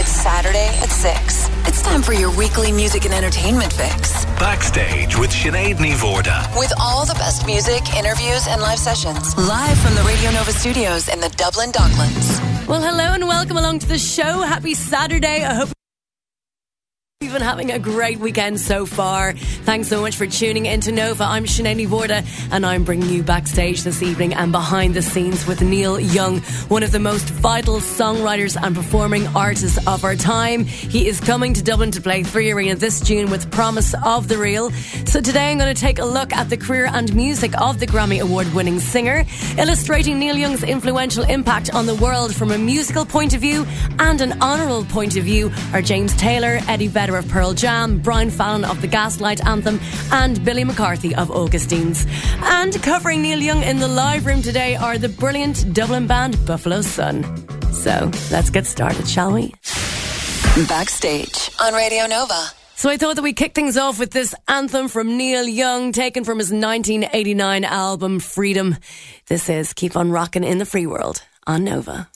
It's Saturday at 6. It's time for your weekly music and entertainment fix. Backstage with Sinead Ní Mhórdha. With all the best music, interviews, and live sessions. Live from the Radio Nova studios in the Dublin Docklands. Well, hello and welcome along to the show. Happy Saturday. I hope We've been having a great weekend so far. Thanks so much for tuning into Nova. I'm Sinead Mhórdha and I'm bringing you backstage this evening and behind the scenes with Neil Young, one of the most vital songwriters and performing artists of our time. He is coming to Dublin to play Three Arena this June with Promise of the Real. So today I'm going to take a look at the career and music of the Grammy Award winning singer, illustrating Neil Young's influential impact on the world from a musical point of view and an honourable point of view are James Taylor, Eddie Vedder, of Pearl Jam, Brian Fallon of the Gaslight Anthem, and Billy McCarthy of Augustines. And covering Neil Young in the live room today are the brilliant Dublin band Buffalo Sun. So let's get started, shall we? Backstage on Radio Nova. So I thought that we kick things off with this anthem from Neil Young, taken from his 1989 album Freedom. This is Keep on Rockin' in the Free World on Nova.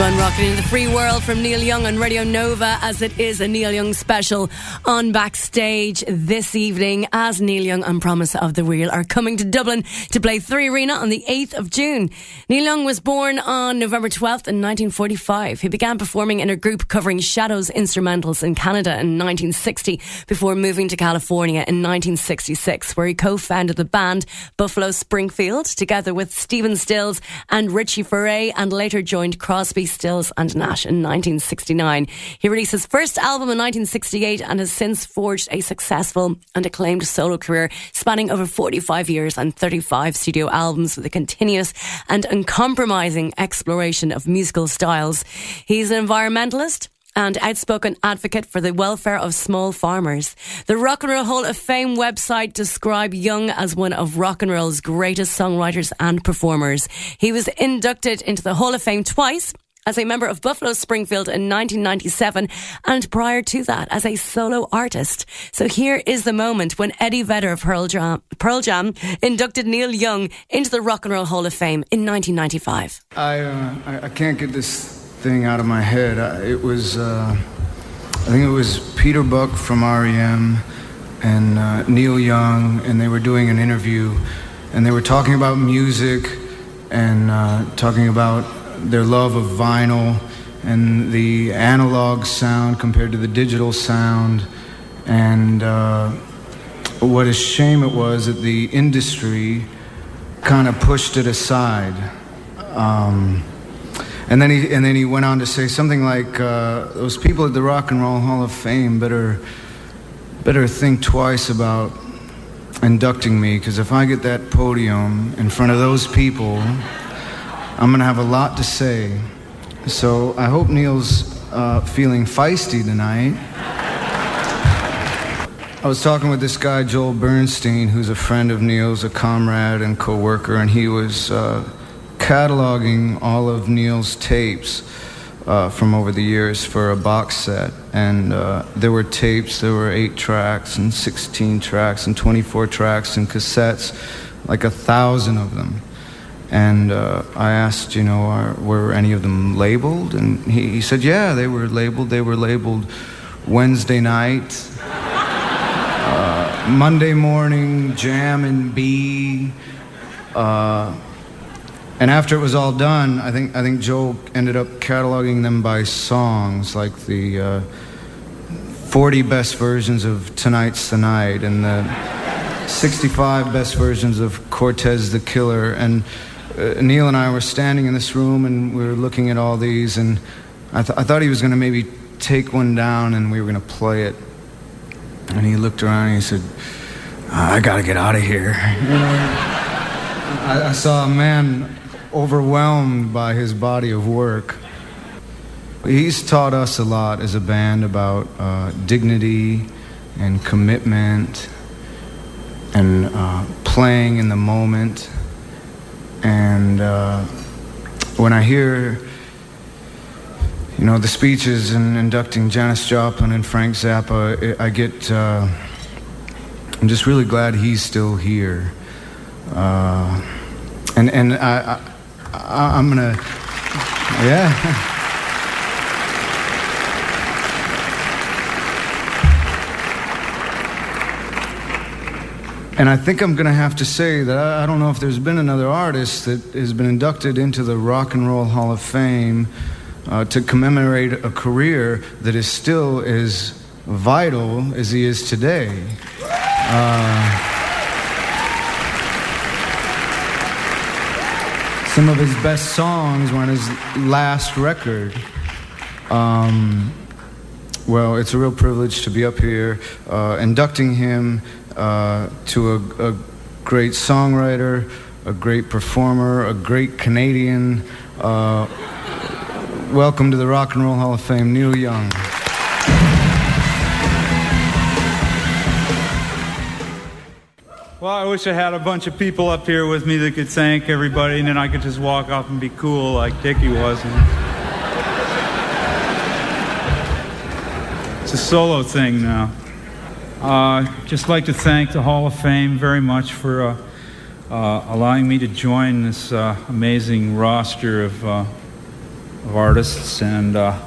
On rocking in the free world from Neil Young on Radio Nova as it is a Neil Young special on backstage this evening as Neil Young and Promise of the Real are coming to Dublin to play Three Arena on the 8th of June. Neil Young was born on November 12th in 1945. He began performing in a group covering Shadows instrumentals in Canada in 1960 before moving to California in 1966 where he co-founded the band Buffalo Springfield together with Stephen Stills and Richie Furay and later joined Crosby Stills and Nash in 1969. He released his first album in 1968 and has since forged a successful and acclaimed solo career spanning over 45 years and 35 studio albums with a continuous and uncompromising exploration of musical styles. He's an environmentalist and outspoken advocate for the welfare of small farmers. The Rock and Roll Hall of Fame website described Young as one of rock and roll's greatest songwriters and performers. He was inducted into the Hall of Fame twice as a member of Buffalo Springfield in 1997 and prior to that as a solo artist. So here is the moment when Eddie Vedder of Pearl Jam, Pearl Jam inducted Neil Young into the Rock and Roll Hall of Fame in 1995. I, uh, I, can't get this thing out of my head. I, it was, uh, I think it was Peter Buck from REM and uh, Neil Young, and they were doing an interview, and they were talking about music and uh, talking about their love of vinyl and the analog sound compared to the digital sound, and uh, what a shame it was that the industry kind of pushed it aside. Um, and then he and then he went on to say something like, uh, "Those people at the Rock and Roll Hall of Fame better better think twice about inducting me because if I get that podium in front of those people." I'm going to have a lot to say. So I hope Neil's uh, feeling feisty tonight. I was talking with this guy, Joel Bernstein, who's a friend of Neil's, a comrade and co worker, and he was uh, cataloging all of Neil's tapes. Uh, from over the years for a box set. And uh, there were tapes, there were eight tracks and 16 tracks and 24 tracks and cassettes, like a thousand of them. And uh, I asked, you know, are, were any of them labeled? And he, he, said, yeah, they were labeled. They were labeled Wednesday night, uh, Monday morning, Jam and B. Uh, and after it was all done, I think, I think Joe ended up cataloging them by songs, like the uh, 40 best versions of Tonight's the Night and the 65 best versions of Cortez the Killer. And uh, Neil and I were standing in this room and we were looking at all these, and I, th- I thought he was going to maybe take one down and we were going to play it. And he looked around and he said, I got to get out of here. I, I saw a man overwhelmed by his body of work. He's taught us a lot as a band about uh, dignity and commitment and uh, playing in the moment and uh, when I hear, you know, the speeches and inducting Janis Joplin and Frank Zappa, it, I get, uh, I'm just really glad he's still here. Uh, and and I, I, I'm gonna, yeah. And I think I'm going to have to say that I don't know if there's been another artist that has been inducted into the Rock and Roll Hall of Fame uh, to commemorate a career that is still as vital as he is today. Uh, some of his best songs were on his last record. Um, well, it's a real privilege to be up here uh, inducting him to a, a, great songwriter, a great performer, a great Canadian. Uh, welcome to the Rock and Roll Hall of Fame, Neil Young. Well, I wish I had a bunch of people up here with me that could thank everybody, and then I could just walk off and be cool like Dickie was. It's a solo thing now. Uh, just like to thank the Hall of Fame very much for uh, uh, allowing me to join this uh, amazing roster of uh, of artists, and uh,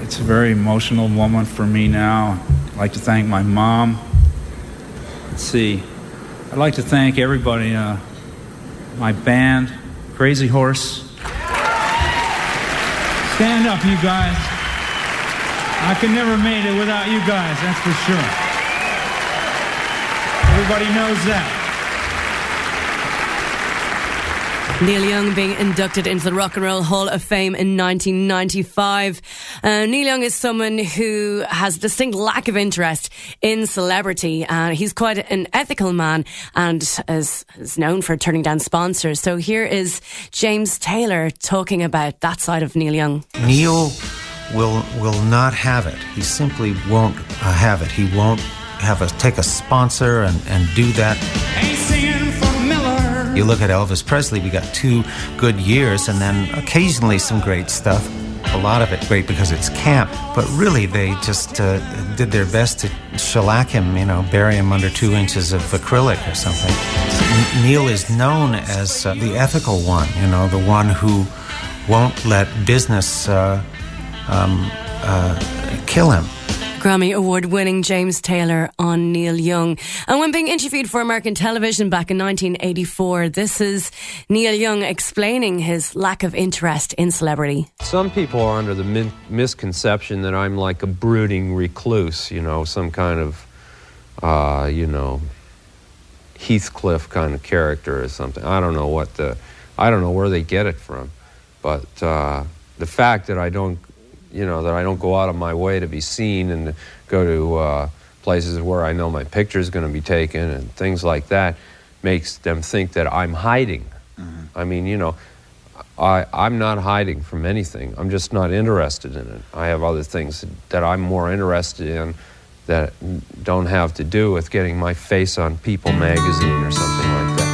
it's a very emotional moment for me now. I'd like to thank my mom. Let's see. I'd like to thank everybody, my band, Crazy Horse. Stand up, you guys. I could never made it without you guys, that's for sure. Everybody knows that. Neil Young being inducted into the Rock and Roll Hall of Fame in 1995. Uh, Neil Young is someone who has a distinct lack of interest in celebrity. Uh, he's quite an ethical man and is, is known for turning down sponsors. So here is James Taylor talking about that side of Neil Young. Neil will will not have it. He simply won't uh, have it. He won't have a take a sponsor and, and do that. You look at Elvis Presley, we got two good years and then occasionally some great stuff. A lot of it great because it's camp, but really they just uh, did their best to shellac him, you know, bury him under two inches of acrylic or something. Neil is known as uh, the ethical one, you know, the one who won't let business uh, um, uh, kill him. Grammy Award winning James Taylor on Neil Young. And when being interviewed for American television back in 1984, this is Neil Young explaining his lack of interest in celebrity. Some people are under the min- misconception that I'm like a brooding recluse, you know, some kind of, uh, you know, Heathcliff kind of character or something. I don't know what the, I don't know where they get it from. But uh, the fact that I don't you know, that I don't go out of my way to be seen and go to uh, places where I know my picture is going to be taken and things like that makes them think that I'm hiding. Mm-hmm. I mean, you know, I, I'm not hiding from anything. I'm just not interested in it. I have other things that I'm more interested in that don't have to do with getting my face on People magazine or something like that.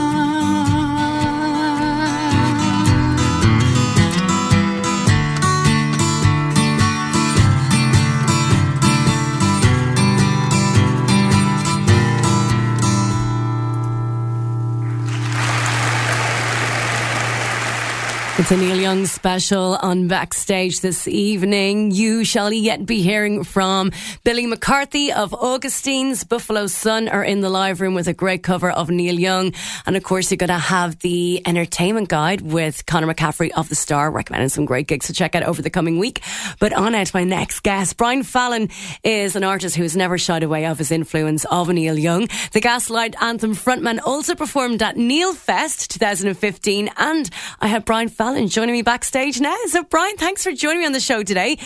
Neil Young special on Backstage this evening. You shall yet be hearing from Billy McCarthy of Augustines Buffalo Sun are in the live room with a great cover of Neil Young. And of course, you're going to have the entertainment guide with Connor McCaffrey of The Star, recommending some great gigs to check out over the coming week. But on it, my next guest, Brian Fallon is an artist who has never shied away of his influence of Neil Young. The Gaslight Anthem frontman also performed at Neil Fest 2015. And I had Brian Fallon and joining me backstage now. So, Brian, thanks for joining me on the show today.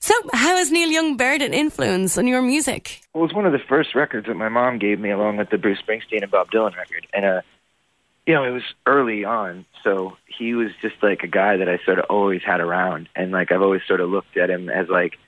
So, how has Neil Young bared an influence on your music? Well, it was one of the first records that my mom gave me, along with the Bruce Springsteen and Bob Dylan record. And uh, you know, it was early on, so he was just like a guy that I sort of always had around, and like I've always sort of looked at him as like,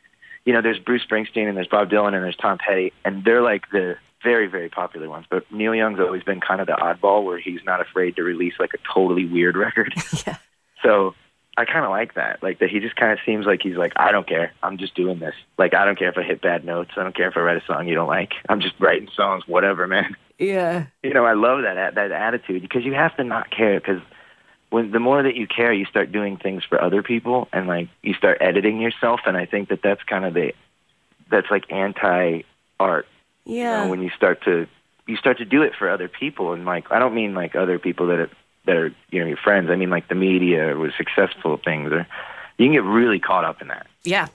you know, there's Bruce Springsteen and there's Bob Dylan and there's Tom Petty, and they're like the very very popular ones. But Neil Young's always been kind of the oddball where he's not afraid to release like a totally weird record. yeah. So I kind of like that. Like that he just kind of seems like he's like, I don't care. I'm just doing this. Like I don't care if I hit bad notes. I don't care if I write a song you don't like. I'm just writing songs, whatever, man. Yeah. You know, I love that that attitude because you have to not care because when the more that you care, you start doing things for other people and like you start editing yourself. And I think that that's kind of the that's like anti art. Yeah. You know, when you start to you start to do it for other people and like I don't mean like other people that that are you know your friends. I mean like the media or successful things or you can get really caught up in that. Yeah,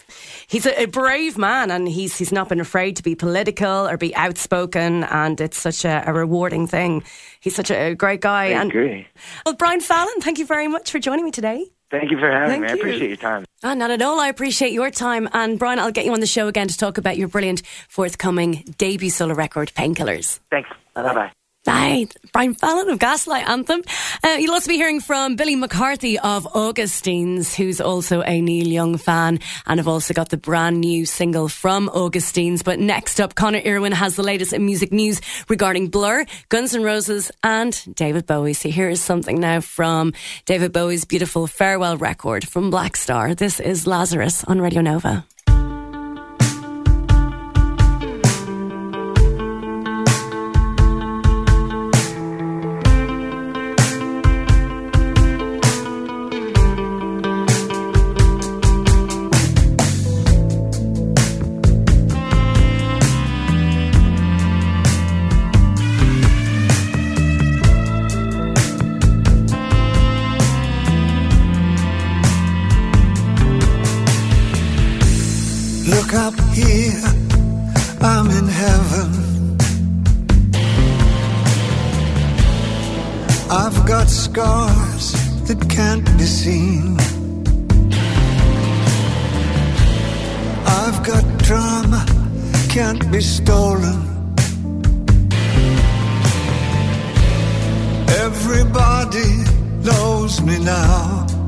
he's a, a, brave man, and he's he's not been afraid to be political or be outspoken, and it's such a, a rewarding thing. He's such a, great guy. I and, agree. Well, Brian Fallon, thank you very much for joining me today. Thank you for having Thank me. I appreciate your time. Oh, not at all. I appreciate your time. And Brian, I'll get you on the show again to talk about your brilliant forthcoming debut solo record, Painkillers. Thanks. Bye bye. Bye. Brian Fallon of Gaslight Anthem. Uh, you'll also be hearing from Billy McCarthy of Augustines, who's also a Neil Young fan. And I've also got the brand new single from Augustines. But next up, Connor Irwin has the latest in music news regarding Blur, Guns N' Roses, and David Bowie. So here is something now from David Bowie's beautiful farewell record from Blackstar. This is Lazarus on Radio Nova. Everybody knows me now.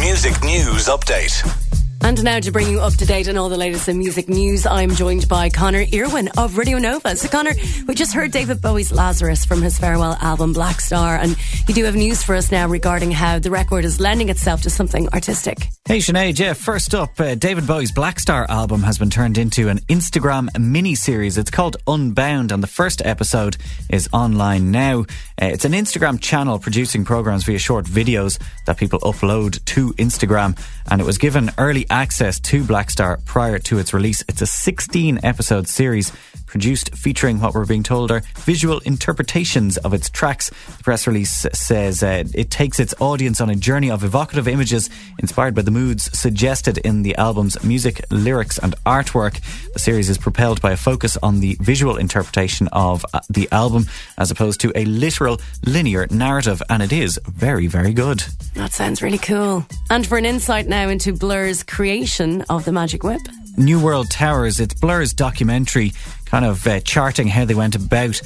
Music News Update. And now to bring you up to date on all the latest in music news, I'm joined by Connor Irwin of Radio Nova. So, Connor, we just heard David Bowie's Lazarus from his farewell album Blackstar, and you do have news for us now regarding how the record is lending itself to something artistic. Hey Sinead, yeah, first up, uh, David Bowie's Blackstar album has been turned into an Instagram mini series. It's called Unbound, and the first episode is online now. Uh, it's an Instagram channel producing programs via short videos that people upload to Instagram, and it was given early access to Blackstar prior to its release. It's a 16 episode series produced featuring what we're being told are visual interpretations of its tracks. The press release says uh, it takes its audience on a journey of evocative images inspired by the moods suggested in the album's music, lyrics, and artwork. The series is propelled by a focus on the visual interpretation of uh, the album as opposed to a literal linear narrative, and it is very, very good. That sounds really cool. And for an insight now into Blur's creation of the Magic Whip. New World Towers, it's Blur's documentary kind of uh, charting how they went about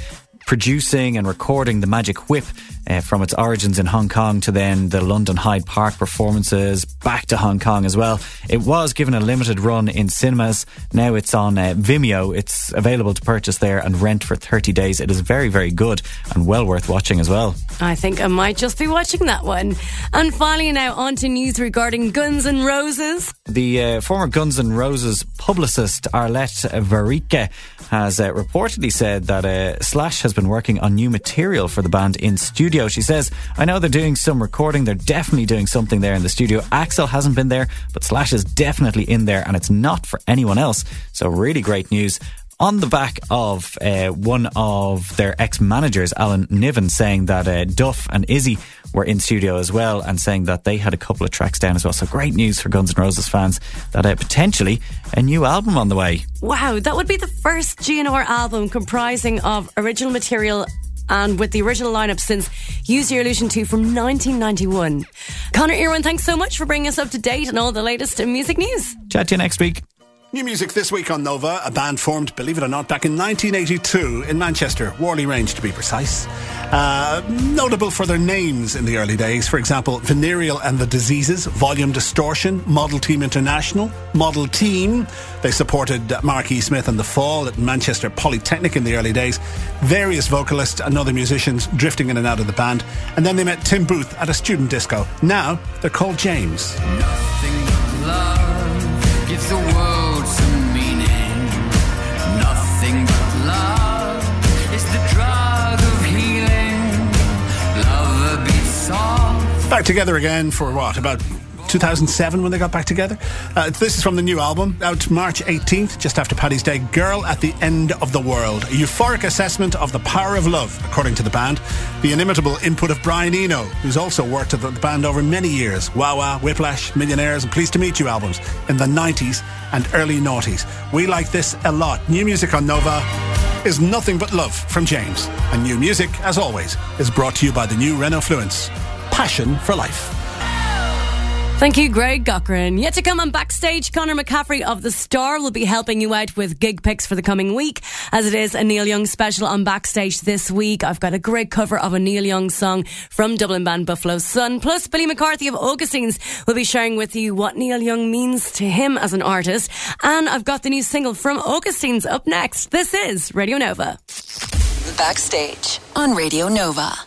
producing and recording the Magic Whip uh, from its origins in Hong Kong to then the London Hyde Park performances, back to Hong Kong as well. It was given a limited run in cinemas. Now it's on uh, Vimeo. It's available to purchase there and rent for 30 days. It is very, very good and well worth watching as well. I think I might just be watching that one. And finally, now on to news regarding Guns N' Roses. The uh, former Guns N' Roses publicist Arlett Vereecke has uh, reportedly said that uh, Slash has been working on new material for the band in studio. She says, I know they're doing some recording, they're definitely doing something there in the studio. Axl hasn't been there, but Slash is definitely in there, and it's not for anyone else. So, really great news on the back of uh, one of their ex managers, Alan Niven, saying that uh, Duff and Izzy were in studio as well and saying that they had a couple of tracks down as well. So great news for Guns N' Roses fans that uh, potentially a new album on the way. Wow, that would be the first GNR album comprising of original material and with the original lineup since Use Your Illusion 2 from 1991. Connor Irwin, thanks so much for bringing us up to date on all the latest in music news. Chat to you next week. New music this week on Nova, a band formed, believe it or not, back in 1982 in Manchester, Whalley Range to be precise. Uh, notable for their names in the early days, for example, Venereal and the Diseases, Volume Distortion, Model Team International, Model Team. They supported Marky Smith and The Fall at Manchester Polytechnic in the early days. Various vocalists and other musicians drifting in and out of the band. And then they met Tim Booth at a student disco. Now they're called James. Back together again for what? About 2007 when they got back together. Uh, this is from the new album, out March 18th, just after Paddy's Day. Girl at the End of the World. A euphoric assessment of the power of love, according to the band. The inimitable input of Brian Eno, who's also worked at the band over many years. Wah Wah, Whiplash, Millionaires, and Pleased to Meet You albums in the 90s and early noughties. We like this a lot. New music on Nova is nothing but love from James. And new music, as always, is brought to you by the new Renault Fluence. Passion for life. Thank you, Greg Cochran. Yet to come on backstage, Connor McCaffrey of The Star will be helping you out with gig picks for the coming week, as it is a Neil Young special on backstage this week. I've got a great cover of a Neil Young song from Dublin band Buffalo Sun. Plus, Billy McCarthy of Augustines will be sharing with you what Neil Young means to him as an artist. And I've got the new single from Augustines up next. This is Radio Nova. Backstage on Radio Nova.